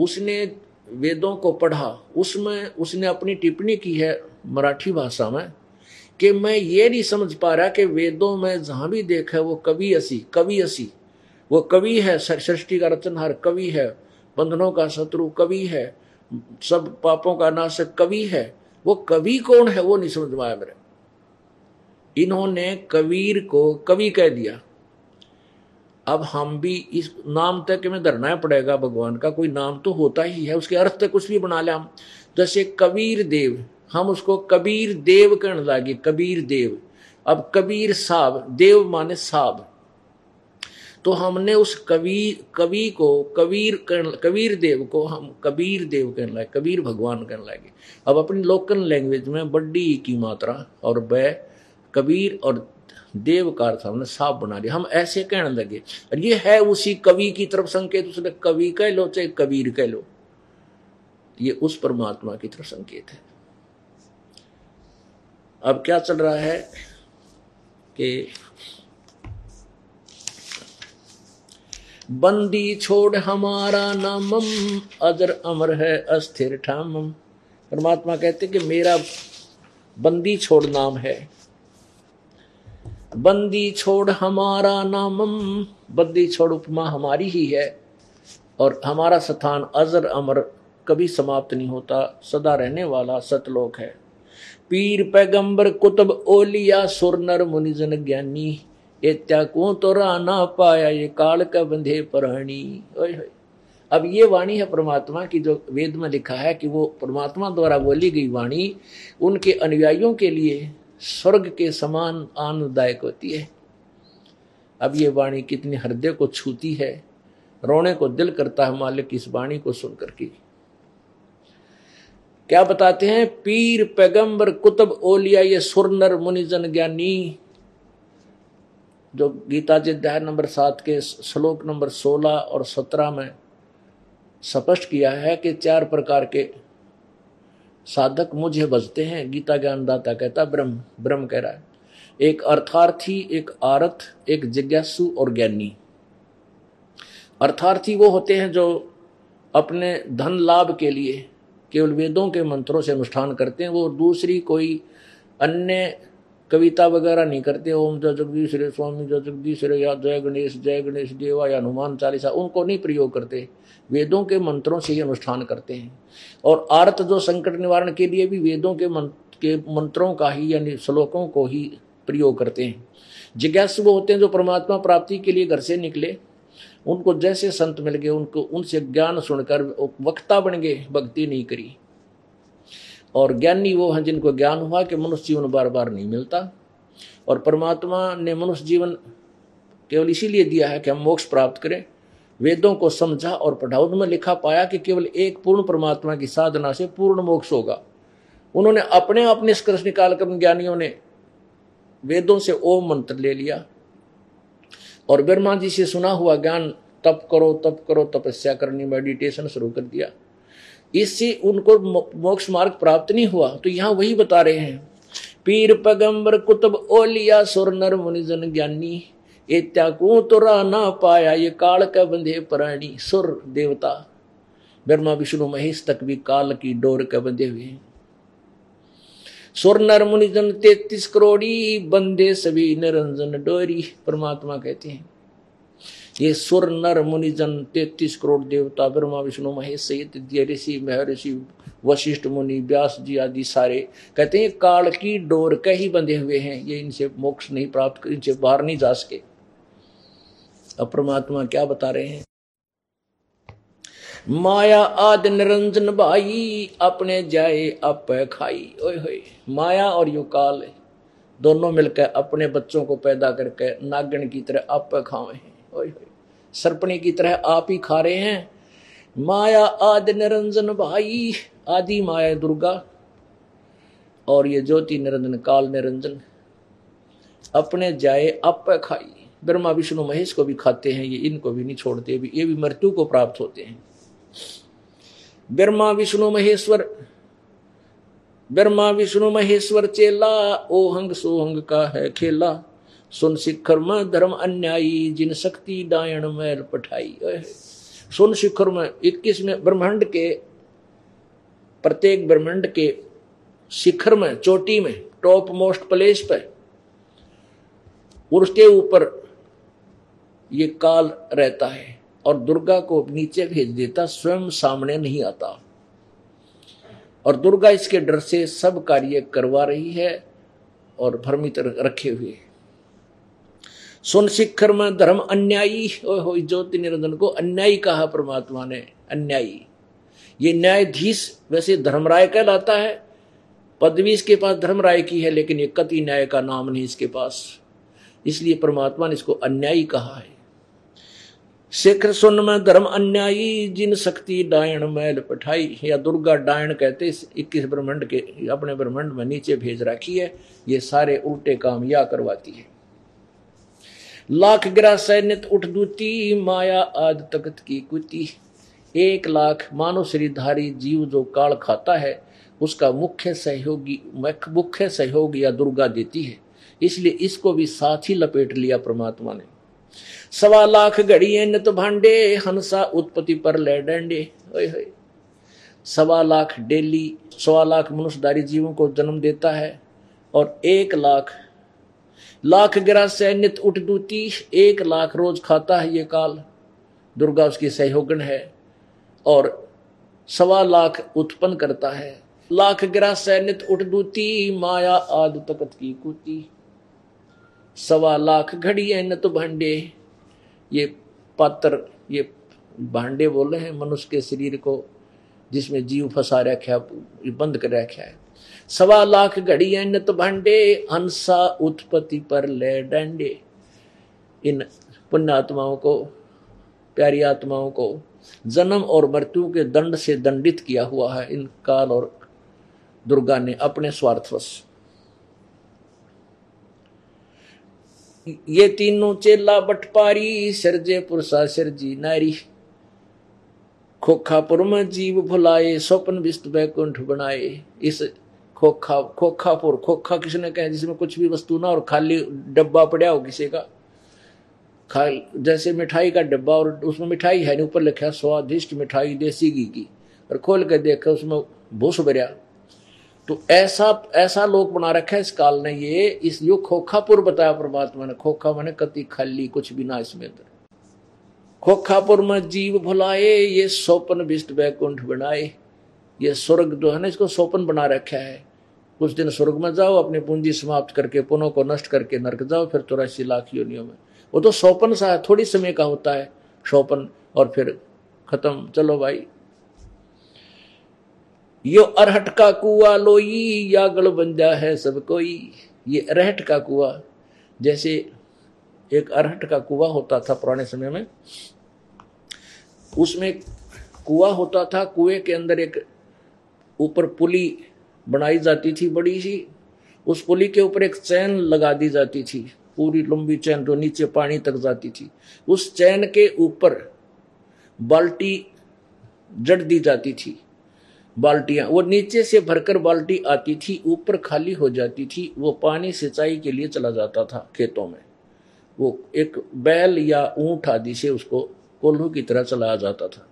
उसने वेदों को पढ़ा। उसमें उसने अपनी टिप्पणी की है मराठी भाषा में कि मैं ये नहीं समझ पा रहा कि वेदों में जहाँ भी देखा वो कवि असी कवि असी। वो कवि है सृष्टि का रचनहार कवि है, बंधनों का शत्रु कवि है, सब पापों का नाशक कवि है। वो कवि कौन है वो नहीं समझ आया मेरे। इन्होंने कबीर को कवि कह दिया। अब हम भी इस नाम तक में धरना पड़ेगा भगवान का, कोई नाम तो होता ही है, उसके अर्थ तक कुछ भी बना ले हम। जैसे कबीर देव, हम उसको कबीर देव कहने लगे, कबीर देव। अब कबीर साहब, देव माने साहब। तो हमने उस कवि कवि को, कबीर कबीर देव को हम कबीर देव कहने लगे, कबीर भगवान कहने लगे। अब अपनी लोकल लैंग्वेज में बड्डी की मात्रा, और ब कबीर और देव का अर्थ हमने साफ़ बना दिया हम ऐसे कहने लगे, और ये है उसी कवि की तरफ़ संकेत, उसने कवि कह लो चाहे कबीर कह लो। ये उस परमात्मा की तरफ़ संकेत है। अब क्या चल रहा है कि बंदी छोड़ हमारा नामम, अजर अमर है अस्थिर ठामम। परमात्मा कहते कि मेरा बंदी छोड़ नाम है। बंदी छोड़ हमारा नामम। बंदी छोड़ उपमा हमारी ही है। और हमारा स्थान अजर अमर कभी समाप्त नहीं होता। सदा रहने वाला सतलोक है। पीर पैगंबर कुतुब ओलिया सुर नर मुनिजन ज्ञानी। ये को तो ना पाया ये काल का बंधे प्राणी अब ये वाणी है परमात्मा की जो वेद में लिखा है कि वो परमात्मा द्वारा बोली गई वाणी उनके अनुयायियों के लिए स्वर्ग के समान आनंददायक होती है। अब ये वाणी कितनी हृदय को छूती है, रोने को दिल करता है मालिक इस वाणी को सुनकर की। क्या बताते हैं? पीर, पैगंबर, कुतुब, ओलिया, ये सुरनर, मुनिजन, ज्ञानी। जो गीता जी अध्याय नंबर सात के श्लोक नंबर सोलह और सत्रह में स्पष्ट किया है कि चार प्रकार के साधक मुझे बजते हैं, गीता ज्ञानदाता कहता, ब्रह्म ब्रह्म कह रहा है। एक अर्थार्थी, एक आरथ, एक जिज्ञासु और ज्ञानी। अर्थार्थी वो होते हैं जो अपने धन लाभ के लिए केवल वेदों के मंत्रों से अनुष्ठान करते हैं, वो दूसरी कोई अन्य कविता वगैरह नहीं करते। ओम जय जगदीश रे, स्वामी जय जगदीश रे, या जय गणेश जय गणेश देवा या हनुमान चालीसा, उनको नहीं प्रयोग करते। वेदों के मंत्रों से ही अनुष्ठान करते हैं। और आर्त जो संकट निवारण के लिए भी वेदों के मंत्र के मंत्रों का ही यानी श्लोकों को ही प्रयोग करते हैं। जिज्ञासु वो होते हैं जो परमात्मा प्राप्ति के लिए घर से निकले। उनको जैसे संत मिल गए, उनको, उनसे ज्ञान सुनकर वक्ता बन गए, भक्ति नहीं करी। और ज्ञानी वो हैं जिनको ज्ञान हुआ कि मनुष्य जीवन बार बार नहीं मिलता। और परमात्मा ने मनुष्य जीवन केवल इसीलिए दिया है कि हम मोक्ष प्राप्त करें। वेदों को समझा और पढ़ा उनमें लिखा पाया कि केवल एक पूर्ण परमात्मा की साधना से पूर्ण मोक्ष होगा। उन्होंने अपने आप निष्कर्ष निकाल कर ज्ञानियों ने वेदों से ओम मंत्र ले लिया। और ब्रह्मा जी से सुना हुआ ज्ञान, तप करो तप करो, तपस्या करनी मेडिटेशन शुरू कर दिया। इससे उनको मोक्ष मार्ग प्राप्त नहीं हुआ। तो यहाँ वही बता रहे हैं। पीर पगंबर कुतुब ओलिया, सुर नर मुनिजन ज्ञानी। इत्याकू तो ना पाया, ये काल का बंधे प्राणी सुर देवता। ब्रह्मा, विष्णु, महेश तक भी काल की डोर का बंधे हुए हैं। सुर नर मुनिजन तैतीस करोड़ी बंदे सभी निरंजन डोरी, परमात्मा कहते हैं। ये सुर नर मुनिजन तैतीस करोड़ देवता, ब्रह्मा, विष्णु, महेश सहित ऋषि, महर्षि, वशिष्ठ मुनि, व्यास जी आदि सारे कहते हैं, काल की डोर के ही बंधे हुए हैं। ये इनसे मोक्ष नहीं प्राप्त, इनसे बाहर नहीं जा सके। अब परमात्मा क्या बता रहे हैं? माया आद निरंजन भाई, अपने जाए अप खाई। ओए होए, माया और यु काल दोनों मिलकर अपने बच्चों को पैदा करके नागन की तरह अप खावे हैं। ओए होए, सरपणी की तरह आप ही खा रहे हैं। माया आदि निरंजन भाई, आदि माया दुर्गा। और ये ज्योति निरंजन, काल निरंजन। अपने जाए आप खाई। ब्रह्मा, विष्णु, महेश को भी खाते हैं, ये इनको भी नहीं छोड़ते भी ये भी मृत्यु को प्राप्त होते हैं। ब्रह्मा, विष्णु, महेश्वर, ब्रह्मा, विष्णु, महेश्वर चेला, ओहंग सोहंग का है खेला। सुन शिखर में धर्म अन्यायी, जिन शक्ति डायण मैल पठाई। सुन शिखर में इक्कीस में ब्रह्मांड के, प्रत्येक ब्रह्मांड के शिखर में, चोटी में, टॉप मोस्ट प्लेस पर उसके ऊपर ये काल रहता है और दुर्गा को नीचे भेज देता, स्वयं सामने नहीं आता। और दुर्गा इसके डर से सब कार्य करवा रही है और भ्रमित रखे हुए। सुन शिखर में धर्म अन्यायी हो ज्योति निरंजन को अन्यायी कहा परमात्मा ने, अन्यायी। ये न्यायाधीश वैसे धर्मराय कहलाता है। पदवी इसके पास धर्मराय की है, लेकिन ये कति न्याय का नाम नहीं इसके पास। इसलिए परमात्मा ने इसको अन्यायी कहा है। शेखर सुन में धर्म अन्यायी जिन शक्ति डायण मैल पठाई या दुर्गा डायण कहते इक्कीस ब्रह्मंड के अपने ब्रह्मंड में नीचे भेज रखी है ये सारे उल्टे काम या करवाती है लाख गिरा सैन्य उठ दूती माया आद तकत की कुती एक लाख मानव श्रीधारी जीव जो काल खाता है उसका मुख्य सहयोगी मुख्य सहयोग या दुर्गा देती है इसलिए इसको भी साथ ही लपेट लिया परमात्मा ने सवा लाख घड़ी नत भांडे, हंसा उत्पत्ति पर ले डंडे। सवा लाख डेली, सवा लाख मनुष्यदारी जीवों को जन्म देता है और एक लाख लाख गिरा सैन्य उठ दूती, एक लाख रोज खाता है ये काल। दुर्गा उसकी सहयोगन है और सवा लाख उत्पन्न करता है। लाख गिरा सैनित उठ दूती, माया आदि तकत की कुती। सवा लाख घड़ी है न तो भांडे। ये पात्र, ये भांडे बोले हैं मनुष्य के शरीर को, जिसमें जीव फंसा रखा बंद कर रखा है। सवा लाख घड़ी है न तो भांडे, हंसा उत्पत्ति पर ले डंडे। इन पुण्य आत्माओं को, प्यारी आत्माओं को जन्म और मृत्यु के दंड से दंडित किया हुआ है। इन काल और दुर्गा ने अपने स्वार्थवश ये तीनों चेला बटपारी सरजे पुरुषा सरजी नारी। खोखापुर में जीव भुलाए, स्वप्न विस्त बैकुंठ बनाए। इस खोखा खोखापुर खोखा किसने कहे जिसमें कुछ भी वस्तु ना और खाली डब्बा पड़ा हो किसी का? खा, जैसे मिठाई का डब्बा और उसमें मिठाई है नहीं, ऊपर लिखा स्वादिष्ट मिठाई देसी घी की। और खोल कर देखा, उसमें भूस भरिया। तो ऐसा ऐसा लोग बना रखा है इस काल ने ये इस यो खोखापुर बताया परमात्मा ने, खोखा मैंने कति खाली कुछ भी ना इसमें अंदर। खोखापुर में जीव भुलाए, ये सोपन विष्ट बैकुंठ बनाए। ये स्वर्ग जो है ना, इसको सोपन बना रखा है। कुछ दिन स्वर्ग में जाओ, अपनी पूंजी समाप्त करके, पुनों को नष्ट करके नरक जाओ, फिर चौरासी लाख योनियों में। वो तो सोपन सा है, थोड़ी समय का होता है शोपन और फिर खत्म। चलो भाई यो अरहट का कुआ लोई या गल बंजा है सब कोई। ये अरहट का कुआ, जैसे एक अरहट का कुआ होता था पुराने समय में, उसमें कुआ होता था, कुएँ के अंदर एक ऊपर पुली बनाई जाती थी बड़ी सी, उस पुली के ऊपर एक चैन लगा दी जाती थी, पूरी लंबी चैन जो नीचे पानी तक जाती थी, उस चैन के ऊपर बाल्टी जड़ दी जाती थी। बाल्टियाँ, वो नीचे से भरकर बाल्टी आती थी, ऊपर खाली हो जाती थी, वो पानी सिंचाई के लिए चला जाता था खेतों में। वो एक बैल या ऊँट आदि से उसको कोल्हू की तरह चलाया जाता था।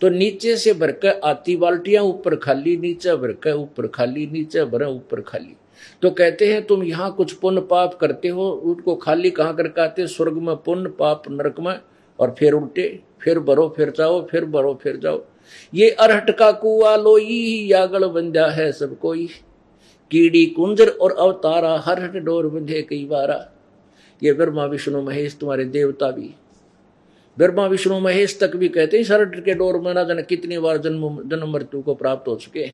तो नीचे से भरकर आती बाल्टियाँ, ऊपर खाली, नीचे भरकर ऊपर खाली, नीचे भर ऊपर खाली। तो कहते हैं, तुम यहाँ कुछ पुण्य पाप करते हो, उनको खाली कहाँ करके आते स्वर्ग में पुण्य पाप नरक में और फिर उल्टे, फिर भरो फिर जाओ, फिर भरो फिर जाओ। ये अरहट का कुआ लोई, यागल बंजा है सब कोई। कीड़ी, कुंजर और अवतारा, हर हट डोर बंधे कई बारा। ये ब्रह्मा, विष्णु, महेश, तुम्हारे देवता भी। ब्रह्मा, विष्णु, महेश तक भी कहते हैं सरट के डोर में ना जाने कितनी बार जन्म जन्म मृत्यु को प्राप्त हो चुके हैं।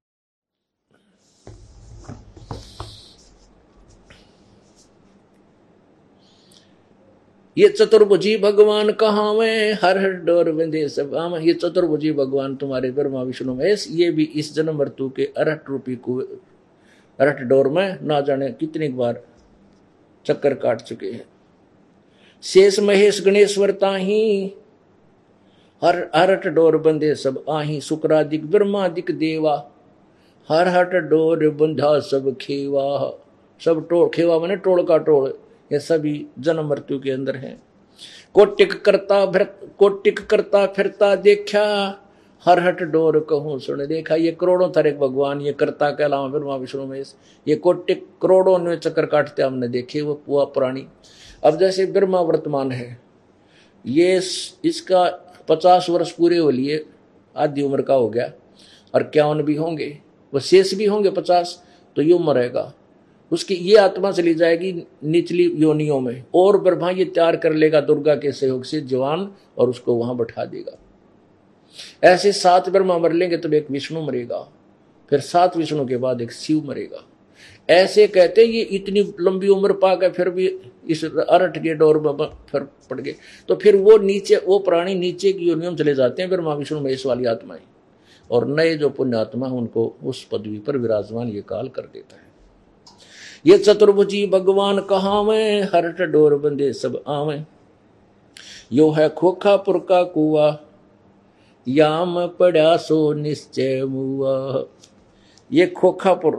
ये चतुर्भुजी भगवान कहा में हर हर डोर बंधे सब आम ये चतुर्भुजी भगवान तुम्हारे ब्रह्मा विष्णु महेश ये भी इस जन्म मृत्यु के अरहट रूपी को अरहट डोर में ना जाने कितनी बार चक्कर काट चुके हैं। शेष महेश गणेश्वर ताही हर हरट डोर बंधे सब आही। शुक्रादिक, ब्रह्मादिक देवा, हर हट डोर बंधा सब खेवा। सब टोल खेवा मैंने टोल का टोल। ये सभी जन्म मृत्यु के अंदर है। कोटिक करता कोटिक करता फिरता देखा, हर हट डोर कहूँ सुन देखा। ये करोड़ों तरह भगवान, ये करता के अलावा ब्रह्मा विष्णु में ये कोटिक करोड़ों ने चक्कर काटते हमने देखे, वो पुआ पुरानी। अब जैसे ब्रह्मा वर्तमान है, ये इसका पचास वर्ष पूरे हो लिए, आधी उम्र का हो गया, और क्यावन भी होंगे? वो शेष भी होंगे पचास तो ये मरेगा उसकी ये आत्मा चली जाएगी निचली योनियों में। और ब्रह्मा ये तैयार कर लेगा दुर्गा के सहयोग से जवान और उसको वहाँ बैठा देगा। ऐसे सात ब्रह्मा मर लेंगे तब एक विष्णु मरेगा। फिर सात विष्णु के बाद एक शिव मरेगा। ऐसे कहते ये इतनी लंबी उम्र पा के फिर भी इस अरट के डोर में फिर पड़ गए। तो फिर वो नीचे, वो प्राणी नीचे की योनियों में चले जाते हैं फिर माँ विष्णु महेश वाली आत्माएँ। और नए जो पुण्यात्मा उनको उस पदवी पर विराजमान ये काल कर देता है। ये चतुर्भुजी भगवान कहावे हरट डोर बंदे सब आवे। यो है खोखापुर का कुआ, याम पड़ा सो निश्चय मुआ। ये खोखापुर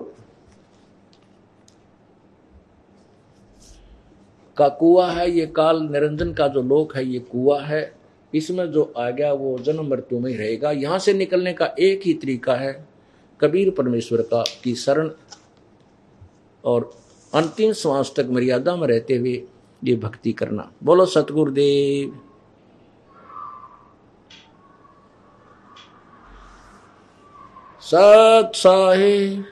का कुआ है, ये काल निरंजन का जो लोक है, ये कुआ है। इसमें जो आ गया, वो जन्म मृत्यु में रहेगा। यहाँ से निकलने का एक ही तरीका है, कबीर परमेश्वर का, की शरण और अंतिम श्वास तक मर्यादा में रहते हुए ये भक्ति करना। बोलो, सतगुरुदेव। सत साहिब